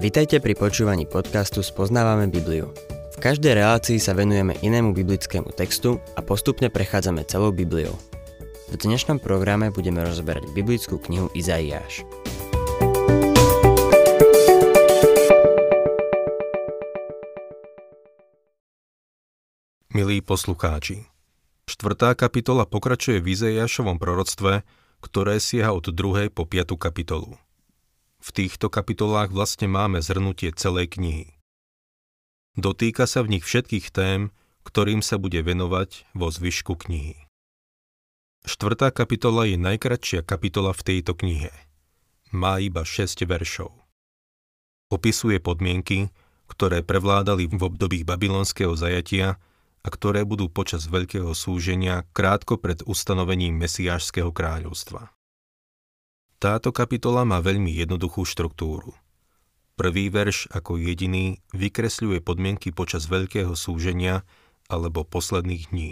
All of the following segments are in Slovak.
Vitajte pri počúvaní podcastu Spoznávame Bibliu. V každej relácii sa venujeme inému biblickému textu a postupne prechádzame celou Bibliou. V dnešnom programe budeme rozberať biblickú knihu Izaiáš. Milí poslucháči, štvrtá kapitola pokračuje v Izaiášovom proroctve, ktoré sieha od druhej po piatu kapitolu. V týchto kapitolách vlastne máme zhrnutie celej knihy. Dotýka sa v nich všetkých tém, ktorým sa bude venovať vo zvyšku knihy. Štvrtá kapitola je najkratšia kapitola v tejto knihe. Má iba 6 veršov. Opisuje podmienky, ktoré prevládali v období babylonského zajatia a ktoré budú počas veľkého súženia krátko pred ustanovením Mesiášského kráľovstva. Táto kapitola má veľmi jednoduchú štruktúru. Prvý verš ako jediný vykresľuje podmienky počas veľkého súženia alebo posledných dní.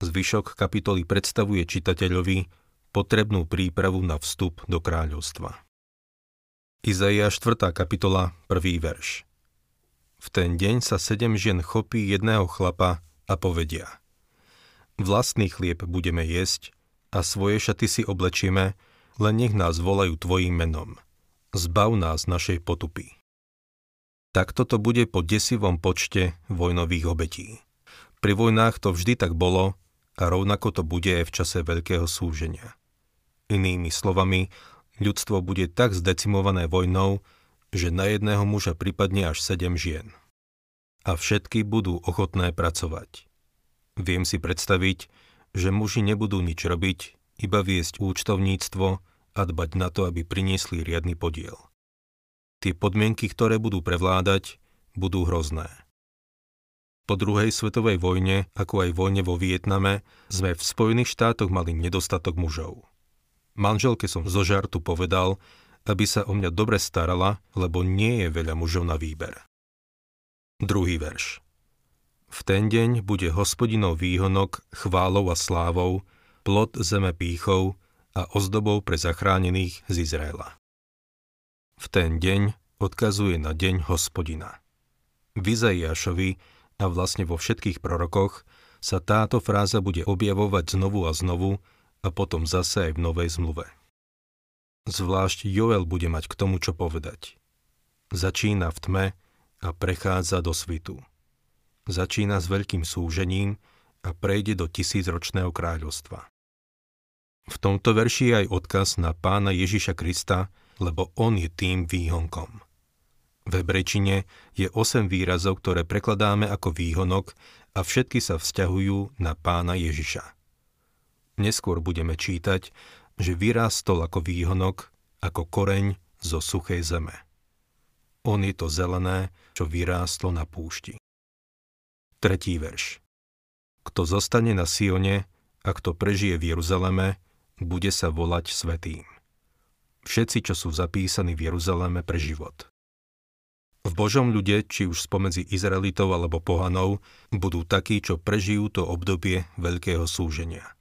Zvyšok kapitoly predstavuje čitateľovi potrebnú prípravu na vstup do kráľovstva. Izaia 4. kapitola, 1. verš. V ten deň sa sedem žien chopí jedného chlapa a povedia Vlastný chlieb budeme jesť a svoje šaty si oblečieme, len nech nás volajú Tvojim menom. Zbav nás našej potupy. Takto to bude po desivom počte vojnových obetí. Pri vojnách to vždy tak bolo a rovnako to bude aj v čase veľkého súženia. Inými slovami, ľudstvo bude tak zdecimované vojnou, že na jedného muža pripadne až sedem žien. A všetky budú ochotné pracovať. Viem si predstaviť, že muži nebudú nič robiť, iba viesť účtovníctvo a dbať na to, aby priniesli riadny podiel. Tie podmienky, ktoré budú prevládať, budú hrozné. Po druhej svetovej vojne, ako aj vojne vo Vietname, sme v Spojených štátoch mali nedostatok mužov. Manželke som zo žartu povedal, aby sa o mňa dobre starala, lebo nie je veľa mužov na výber. Druhý verš. V ten deň bude hospodinov výhonok chválou a slávou, plod zeme pýchou, a ozdobou pre zachránených z Izraela. V ten deň odkazuje na deň hospodina. V Izaiášovi a vlastne vo všetkých prorokoch sa táto fráza bude objavovať znovu a znovu a potom zase aj v Novej zmluve. Zvlášť Joel bude mať k tomu, čo povedať. Začína v tme a prechádza do svitu. Začína s veľkým súžením a prejde do tisícročného kráľovstva. V tomto verši je aj odkaz na pána Ježiša Krista, lebo on je tým výhonkom. V hebrečine je 8 výrazov, ktoré prekladáme ako výhonok a všetky sa vzťahujú na pána Ježiša. Neskôr budeme čítať, že vyrástol ako výhonok, ako koreň zo suchej zeme. On je to zelené, čo vyrástlo na púšti. Tretí verš. Kto zostane na Sione a kto prežije v Jeruzaleme, bude sa volať svetým. Všetci, čo sú zapísaní v Jeruzaleme pre život. V Božom ľude, či už spomedzi Izraelitov alebo pohanov, budú takí, čo prežijú to obdobie veľkého súženia.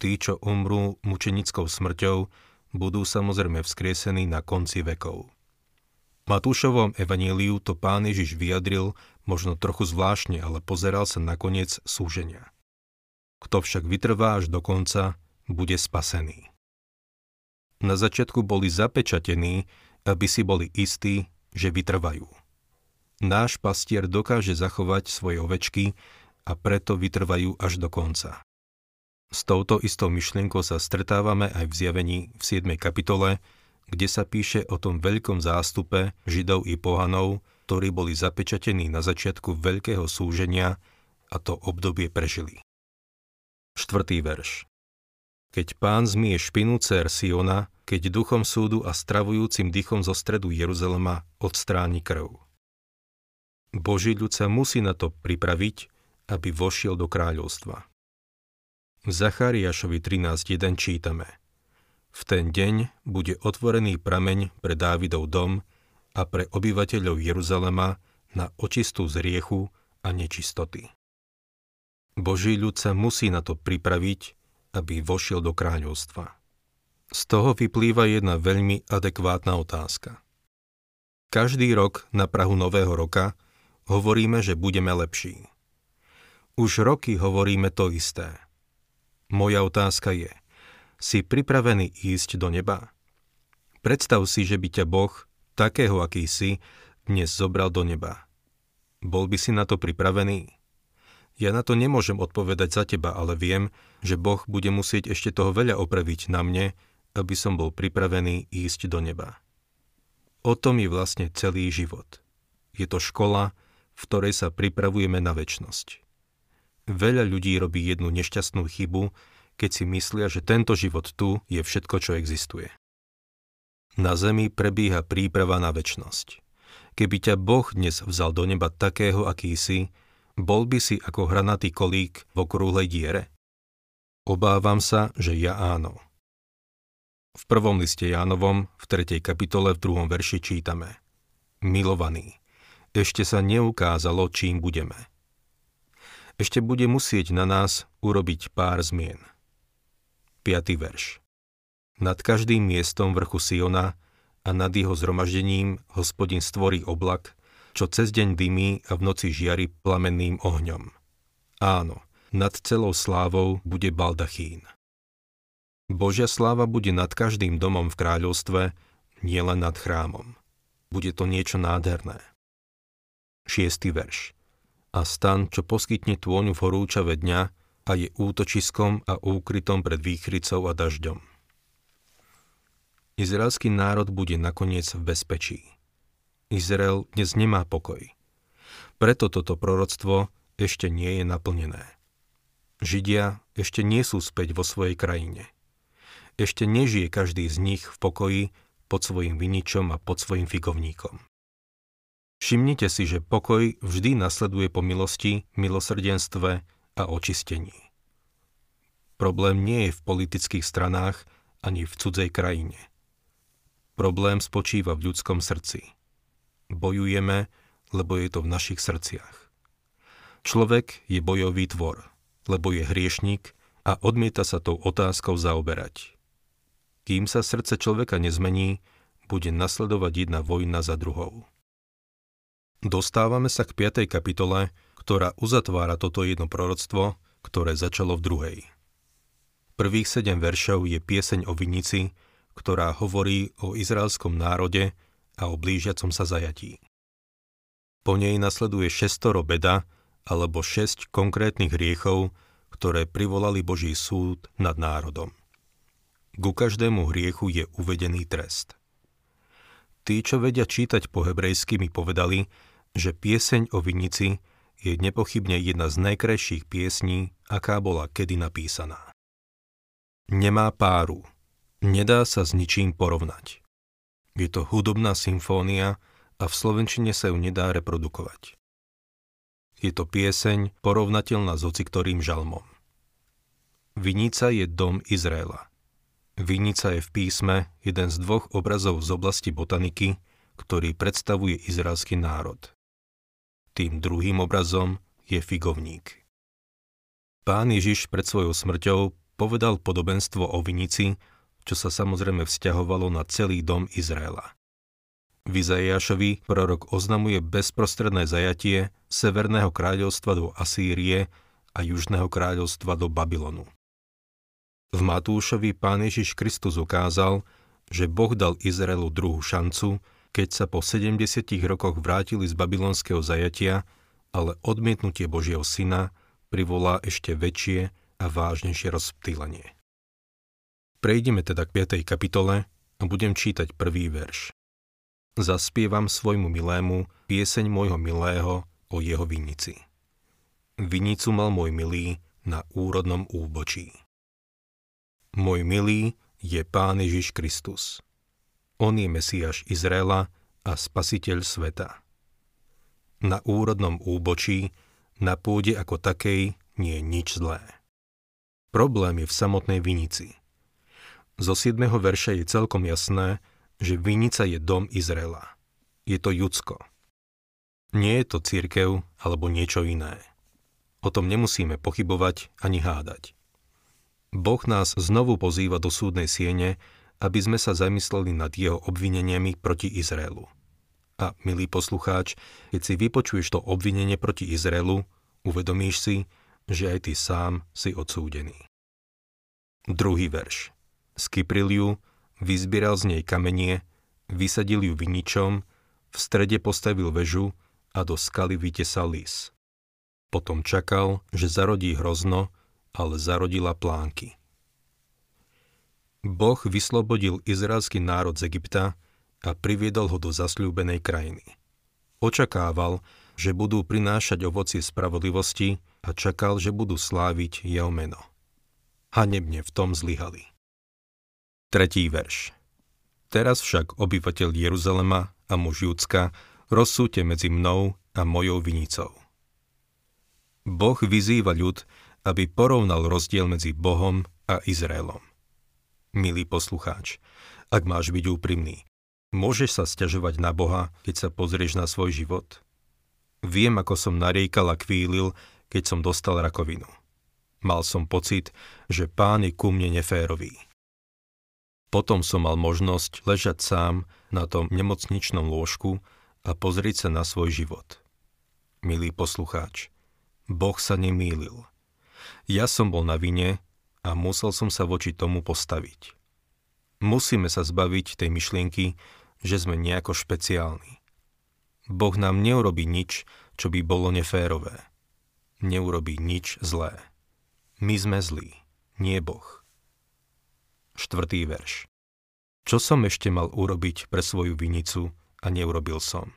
Tí, čo umrú mučenickou smrťou, budú samozrejme vzkriesení na konci vekov. Matúšovom evaníliu to pán Ježiš vyjadril možno trochu zvláštne, ale pozeral sa na koniec súženia. Kto však vytrvá až do konca, bude spasený. Na začiatku boli zapečatení, aby si boli istí, že vytrvajú. Náš pastier dokáže zachovať svoje ovečky a preto vytrvajú až do konca. S touto istou myšlienkou sa stretávame aj v zjavení v 7. kapitole, kde sa píše o tom veľkom zástupe židov i pohanov, ktorí boli zapečatení na začiatku veľkého súženia a to obdobie prežili. Štvrtý verš. Keď pán zmie špinu cer Siona, keď duchom súdu a stravujúcim dychom zo stredu Jeruzalema odstráni krv. Boží ľud sa musí na to pripraviť, aby vošiel do kráľovstva. V Zachariášovi 13.1 čítame V ten deň bude otvorený prameň pre Dávidov dom a pre obyvateľov Jeruzalema na očistú z riechu a nečistoty. Boží ľud sa musí na to pripraviť, aby vošiel do kráľovstva. Z toho vyplýva jedna veľmi adekvátna otázka. Každý rok na Prahu Nového roka hovoríme, že budeme lepší. Už roky hovoríme to isté. Moja otázka je, si pripravený ísť do neba? Predstav si, že by ťa Boh, takého aký si, dnes zobral do neba. Bol by si na to pripravený? Ja na to nemôžem odpovedať za teba, ale viem, že Boh bude musieť ešte toho veľa opraviť na mne, aby som bol pripravený ísť do neba. O tom je vlastne celý život. Je to škola, v ktorej sa pripravujeme na väčnosť. Veľa ľudí robí jednu nešťastnú chybu, keď si myslia, že tento život tu je všetko, čo existuje. Na zemi prebieha príprava na väčnosť. Keby ťa Boh dnes vzal do neba takého, aký si, bol by si ako hranatý kolík v okrúhlej diere? Obávam sa, že ja áno. V prvom liste Jánovom, v 3. kapitole v 2. verši čítame Milovaní, ešte sa neukázalo, čím budeme. Ešte bude musieť na nás urobiť pár zmien. 5. verš Nad každým miestom vrchu Siona a nad jeho zhromaždením hospodin stvorí oblak, čo cez deň dymí a v noci žiari plamenným ohňom. Áno, nad celou slávou bude baldachín. Božia sláva bude nad každým domom v kráľovstve, nielen nad chrámom. Bude to niečo nádherné. 6. verš. A stan, čo poskytne tôňu v horúčave dňa a je útočiskom a úkrytom pred výchrycou a dažďom. Izraelský národ bude nakoniec v bezpečí. Izrael dnes nemá pokoj. Preto toto proroctvo ešte nie je naplnené. Židia ešte nie sú späť vo svojej krajine ešte nežije každý z nich v pokoji pod svojim viničom a pod svojim figovníkom. Všimnite si, že pokoj vždy nasleduje po milosti, milosrdenstve a očistení. Problém nie je v politických stranách ani v cudzej krajine. Problém spočíva v ľudskom srdci. Bojujeme, lebo je to v našich srdciach. Človek je bojový tvor, lebo je hriešnik a odmieta sa tou otázkou zaoberať. Kým sa srdce človeka nezmení, bude nasledovať jedna vojna za druhou. Dostávame sa k 5. kapitole, ktorá uzatvára toto jedno proroctvo, ktoré začalo v druhej. Prvých sedem veršov je pieseň o vinici, ktorá hovorí o izraelskom národe a o blížiacom sa zajatí. Po nej nasleduje šestoro beda, alebo šesť konkrétnych hriechov, ktoré privolali Boží súd nad národom. Ku každému hriechu je uvedený trest. Tí, čo vedia čítať po hebrejsky, mi povedali, že pieseň o vinici je nepochybne jedna z najkrajších piesní, aká bola kedy napísaná. Nemá páru, nedá sa s ničím porovnať. Je to hudobná symfónia a v slovenčine sa ju nedá reprodukovať. Je to pieseň porovnateľná s ktorým žalmom. Vinica je dom Izraela. Vinica je v písme jeden z dvoch obrazov z oblasti botaniky, ktorý predstavuje izraelský národ. Tým druhým obrazom je figovník. Pán Ježiš pred svojou smrťou povedal podobenstvo o vinici, čo sa samozrejme vzťahovalo na celý dom Izraela. V prorok oznamuje bezprostredné zajatie Severného kráľovstva do Asýrie a Južného kráľovstva do Babylonu. V Matúšovi pán Ježiš Kristus ukázal, že Boh dal Izraelu druhú šancu, keď sa po 70 rokoch vrátili z babylonského zajatia, ale odmietnutie Božieho syna privolá ešte väčšie a vážnejšie rozptýlenie. Prejdeme teda k 5. kapitole a budem čítať prvý verš. Zaspievam svojmu milému pieseň môjho milého o jeho vinici. Vinicu mal môj milý na úrodnom úbočí. Môj milý je Pán Ježiš Kristus. On je Mesiáš Izraela a Spasiteľ sveta. Na úrodnom úbočí, na pôde ako takej, nie je nič zlé. Problém je v samotnej vinici. Zo 7. verša je celkom jasné, že vinica je dom Izraela. Je to Judsko. Nie je to církev alebo niečo iné. O tom nemusíme pochybovať ani hádať. Boh nás znovu pozýva do súdnej siene, aby sme sa zamysleli nad jeho obvineniami proti Izraelu. A milý poslucháč, keď si vypočuješ to obvinenie proti Izraelu, uvedomíš si, že aj ty sám si odsúdený. Druhý verš. Skypril ju, vyzbieral z nej kamenie, vysadil ju viničom, v strede postavil väžu a do skaly vytesal lis. Potom čakal, že zarodí hrozno, ale zarodila plánky. Boh vyslobodil izraelský národ z Egypta a priviedol ho do zasľúbenej krajiny. Očakával, že budú prinášať ovocie spravodlivosti a čakal, že budú sláviť jeho meno. Hanebne v tom zlyhali. Tretí verš. Teraz však obyvateľ Jeruzalema a muž Júcka rozsúte medzi mnou a mojou vinicou. Boh vyzýva ľud, aby porovnal rozdiel medzi Bohom a Izraelom. Milý poslucháč, ak máš byť úprimný, Môžeš sa stiažovať na Boha, keď sa pozrieš na svoj život? Viem, ako som nariekal a kvílil, keď som dostal rakovinu. Mal som pocit, že pán je ku mne neférový. Potom som mal možnosť ležať sám na tom nemocničnom lôžku a pozrieť sa na svoj život. Milý poslucháč, Boh sa nemýlil. Ja som bol na vine a musel som sa voči tomu postaviť. Musíme sa zbaviť tej myšlienky, že sme nejako špeciálni. Boh nám neurobí nič, čo by bolo neférové. Neurobí nič zlé. My sme zlí, nie Boh. Štvrtý verš. Čo som ešte mal urobiť pre svoju vinicu a neurobil som?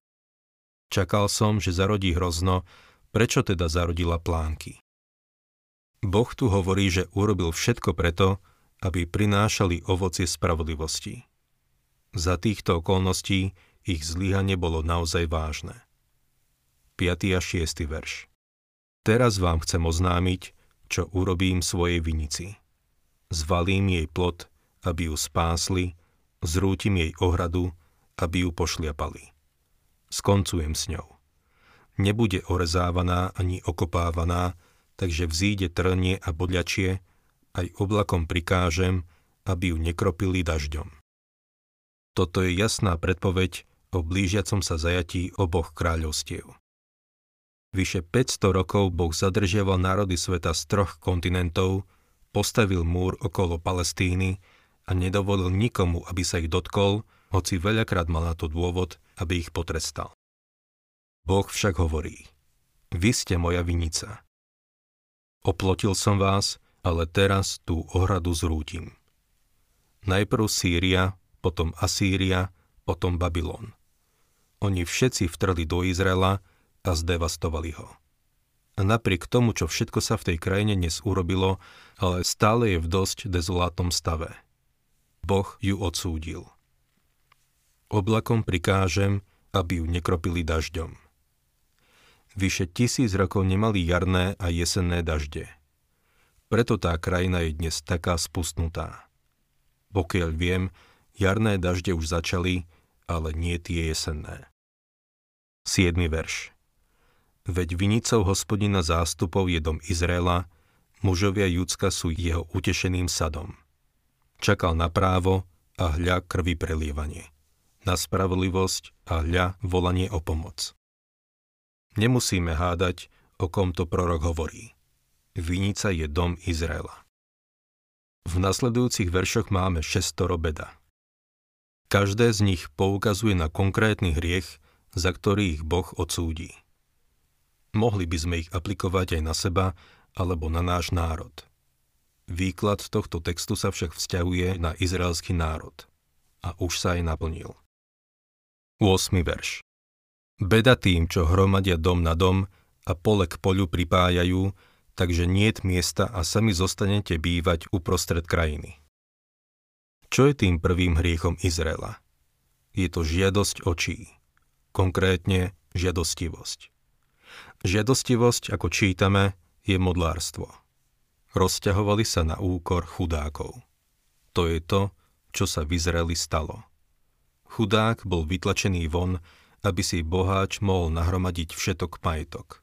Čakal som, že zarodí hrozno, prečo teda zarodila plánky? Boh tu hovorí, že urobil všetko preto, aby prinášali ovocie spravodlivosti. Za týchto okolností ich zlyhanie bolo naozaj vážne. 5. a 6. verš Teraz vám chcem oznámiť, čo urobím svojej vinici. Zvalím jej plot, aby ju spásli, zrútim jej ohradu, aby ju pošliapali. Skoncujem s ňou. Nebude orezávaná ani okopávaná, takže vzíde trnie a bodľačie, aj oblakom prikážem, aby ju nekropili dažďom. Toto je jasná predpoveď o blížiacom sa zajatí oboch kráľovstiev. Vyše 500 rokov Boh zadržiaval národy sveta z troch kontinentov, postavil múr okolo Palestíny a nedovolil nikomu, aby sa ich dotkol, hoci veľakrát mal na to dôvod, aby ich potrestal. Boh však hovorí, vy ste moja vinica. Oplotil som vás, ale teraz tú ohradu zrútim. Najprv Sýria, potom Asýria, potom Babylon. Oni všetci vtrli do Izraela a zdevastovali ho. A napriek tomu, čo všetko sa v tej krajine dnes urobilo, ale stále je v dosť dezolátnom stave. Boh ju odsúdil. Oblakom prikážem, aby ju nekropili dažďom. Vyše tisíc rokov nemali jarné a jesenné dažde. Preto tá krajina je dnes taká spustnutá. Pokiaľ viem, Jarné dažde už začali, ale nie tie jesenné. 7. verš Veď vinicou hospodina zástupov je dom Izraela, mužovia Judska sú jeho utešeným sadom. Čakal na právo a hľa krvi prelievanie, na spravodlivosť a hľa volanie o pomoc. Nemusíme hádať, o kom to prorok hovorí. Vinica je dom Izraela. V nasledujúcich veršoch máme šestoro beda. Každé z nich poukazuje na konkrétny hriech, za ktorý ich Boh odsúdi. Mohli by sme ich aplikovať aj na seba alebo na náš národ. Výklad tohto textu sa však vzťahuje na izraelský národ. A už sa aj naplnil. 8. verš Beda tým, čo hromadia dom na dom a pole k poľu pripájajú, takže niet miesta a sami zostanete bývať uprostred krajiny. Čo je tým prvým hriechom Izraela? Je to žiadosť očí, konkrétne žiadostivosť. Žiadostivosť, ako čítame, je modlárstvo. Rozťahovali sa na úkor chudákov. To je to, čo sa v stalo. Chudák bol vytlačený von, aby si boháč mohol nahromadiť všetok majetok.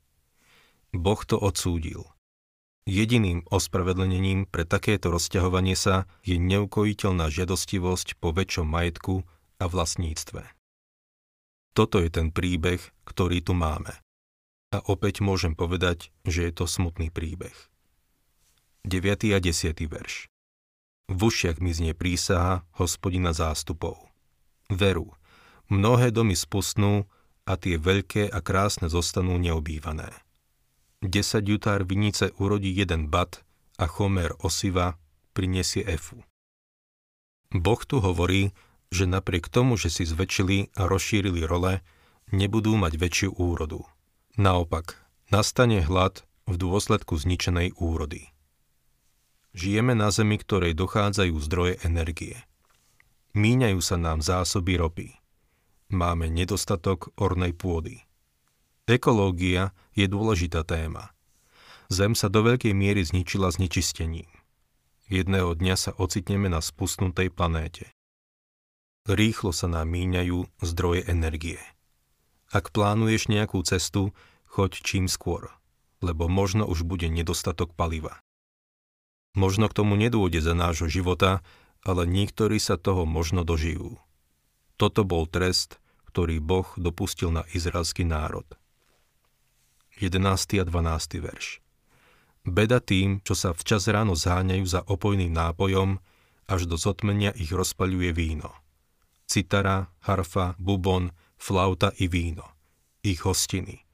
Boh to odsúdil – Jediným ospravedlenením pre takéto rozťahovanie sa je neukojiteľná žiadostivosť po väčšom majetku a vlastníctve. Toto je ten príbeh, ktorý tu máme. A opäť môžem povedať, že je to smutný príbeh. 9. a 10. verš V ušiach mi znie prísaha hospodina zástupov. Veru, mnohé domy spustnú a tie veľké a krásne zostanú neobývané. 10 jutár vinice urodí jeden bat a chomer osiva prinesie efu. Boh tu hovorí, že napriek tomu, že si zväčšili a rozšírili role, nebudú mať väčšiu úrodu. Naopak, nastane hlad v dôsledku zničenej úrody. Žijeme na zemi, ktorej dochádzajú zdroje energie. Míňajú sa nám zásoby ropy. Máme nedostatok ornej pôdy. Ekológia je dôležitá téma. Zem sa do veľkej miery zničila znečistením. Jedného dňa sa ocitneme na spustnutej planéte rýchlo sa nám míňajú zdroje energie. Ak plánuješ nejakú cestu, choď čím skôr, lebo možno už bude nedostatok paliva. Možno k tomu nedôjde za nášho života, ale niektorí sa toho možno dožijú. Toto bol trest, ktorý Boh dopustil na izraelský národ. 11. a 12. verš Beda tým, čo sa včas ráno zháňajú za opojným nápojom, až do zotmenia ich rozpaľuje víno citara, harfa, bubon, flauta i víno. Ich hostiny.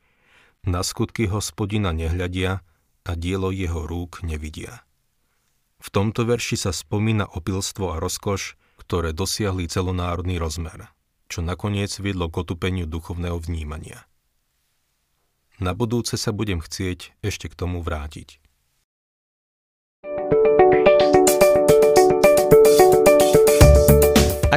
Na skutky hospodina nehľadia a dielo jeho rúk nevidia. V tomto verši sa spomína opilstvo a rozkoš, ktoré dosiahli celonárodný rozmer, čo nakoniec viedlo k otupeniu duchovného vnímania. Na budúce sa budem chcieť ešte k tomu vrátiť.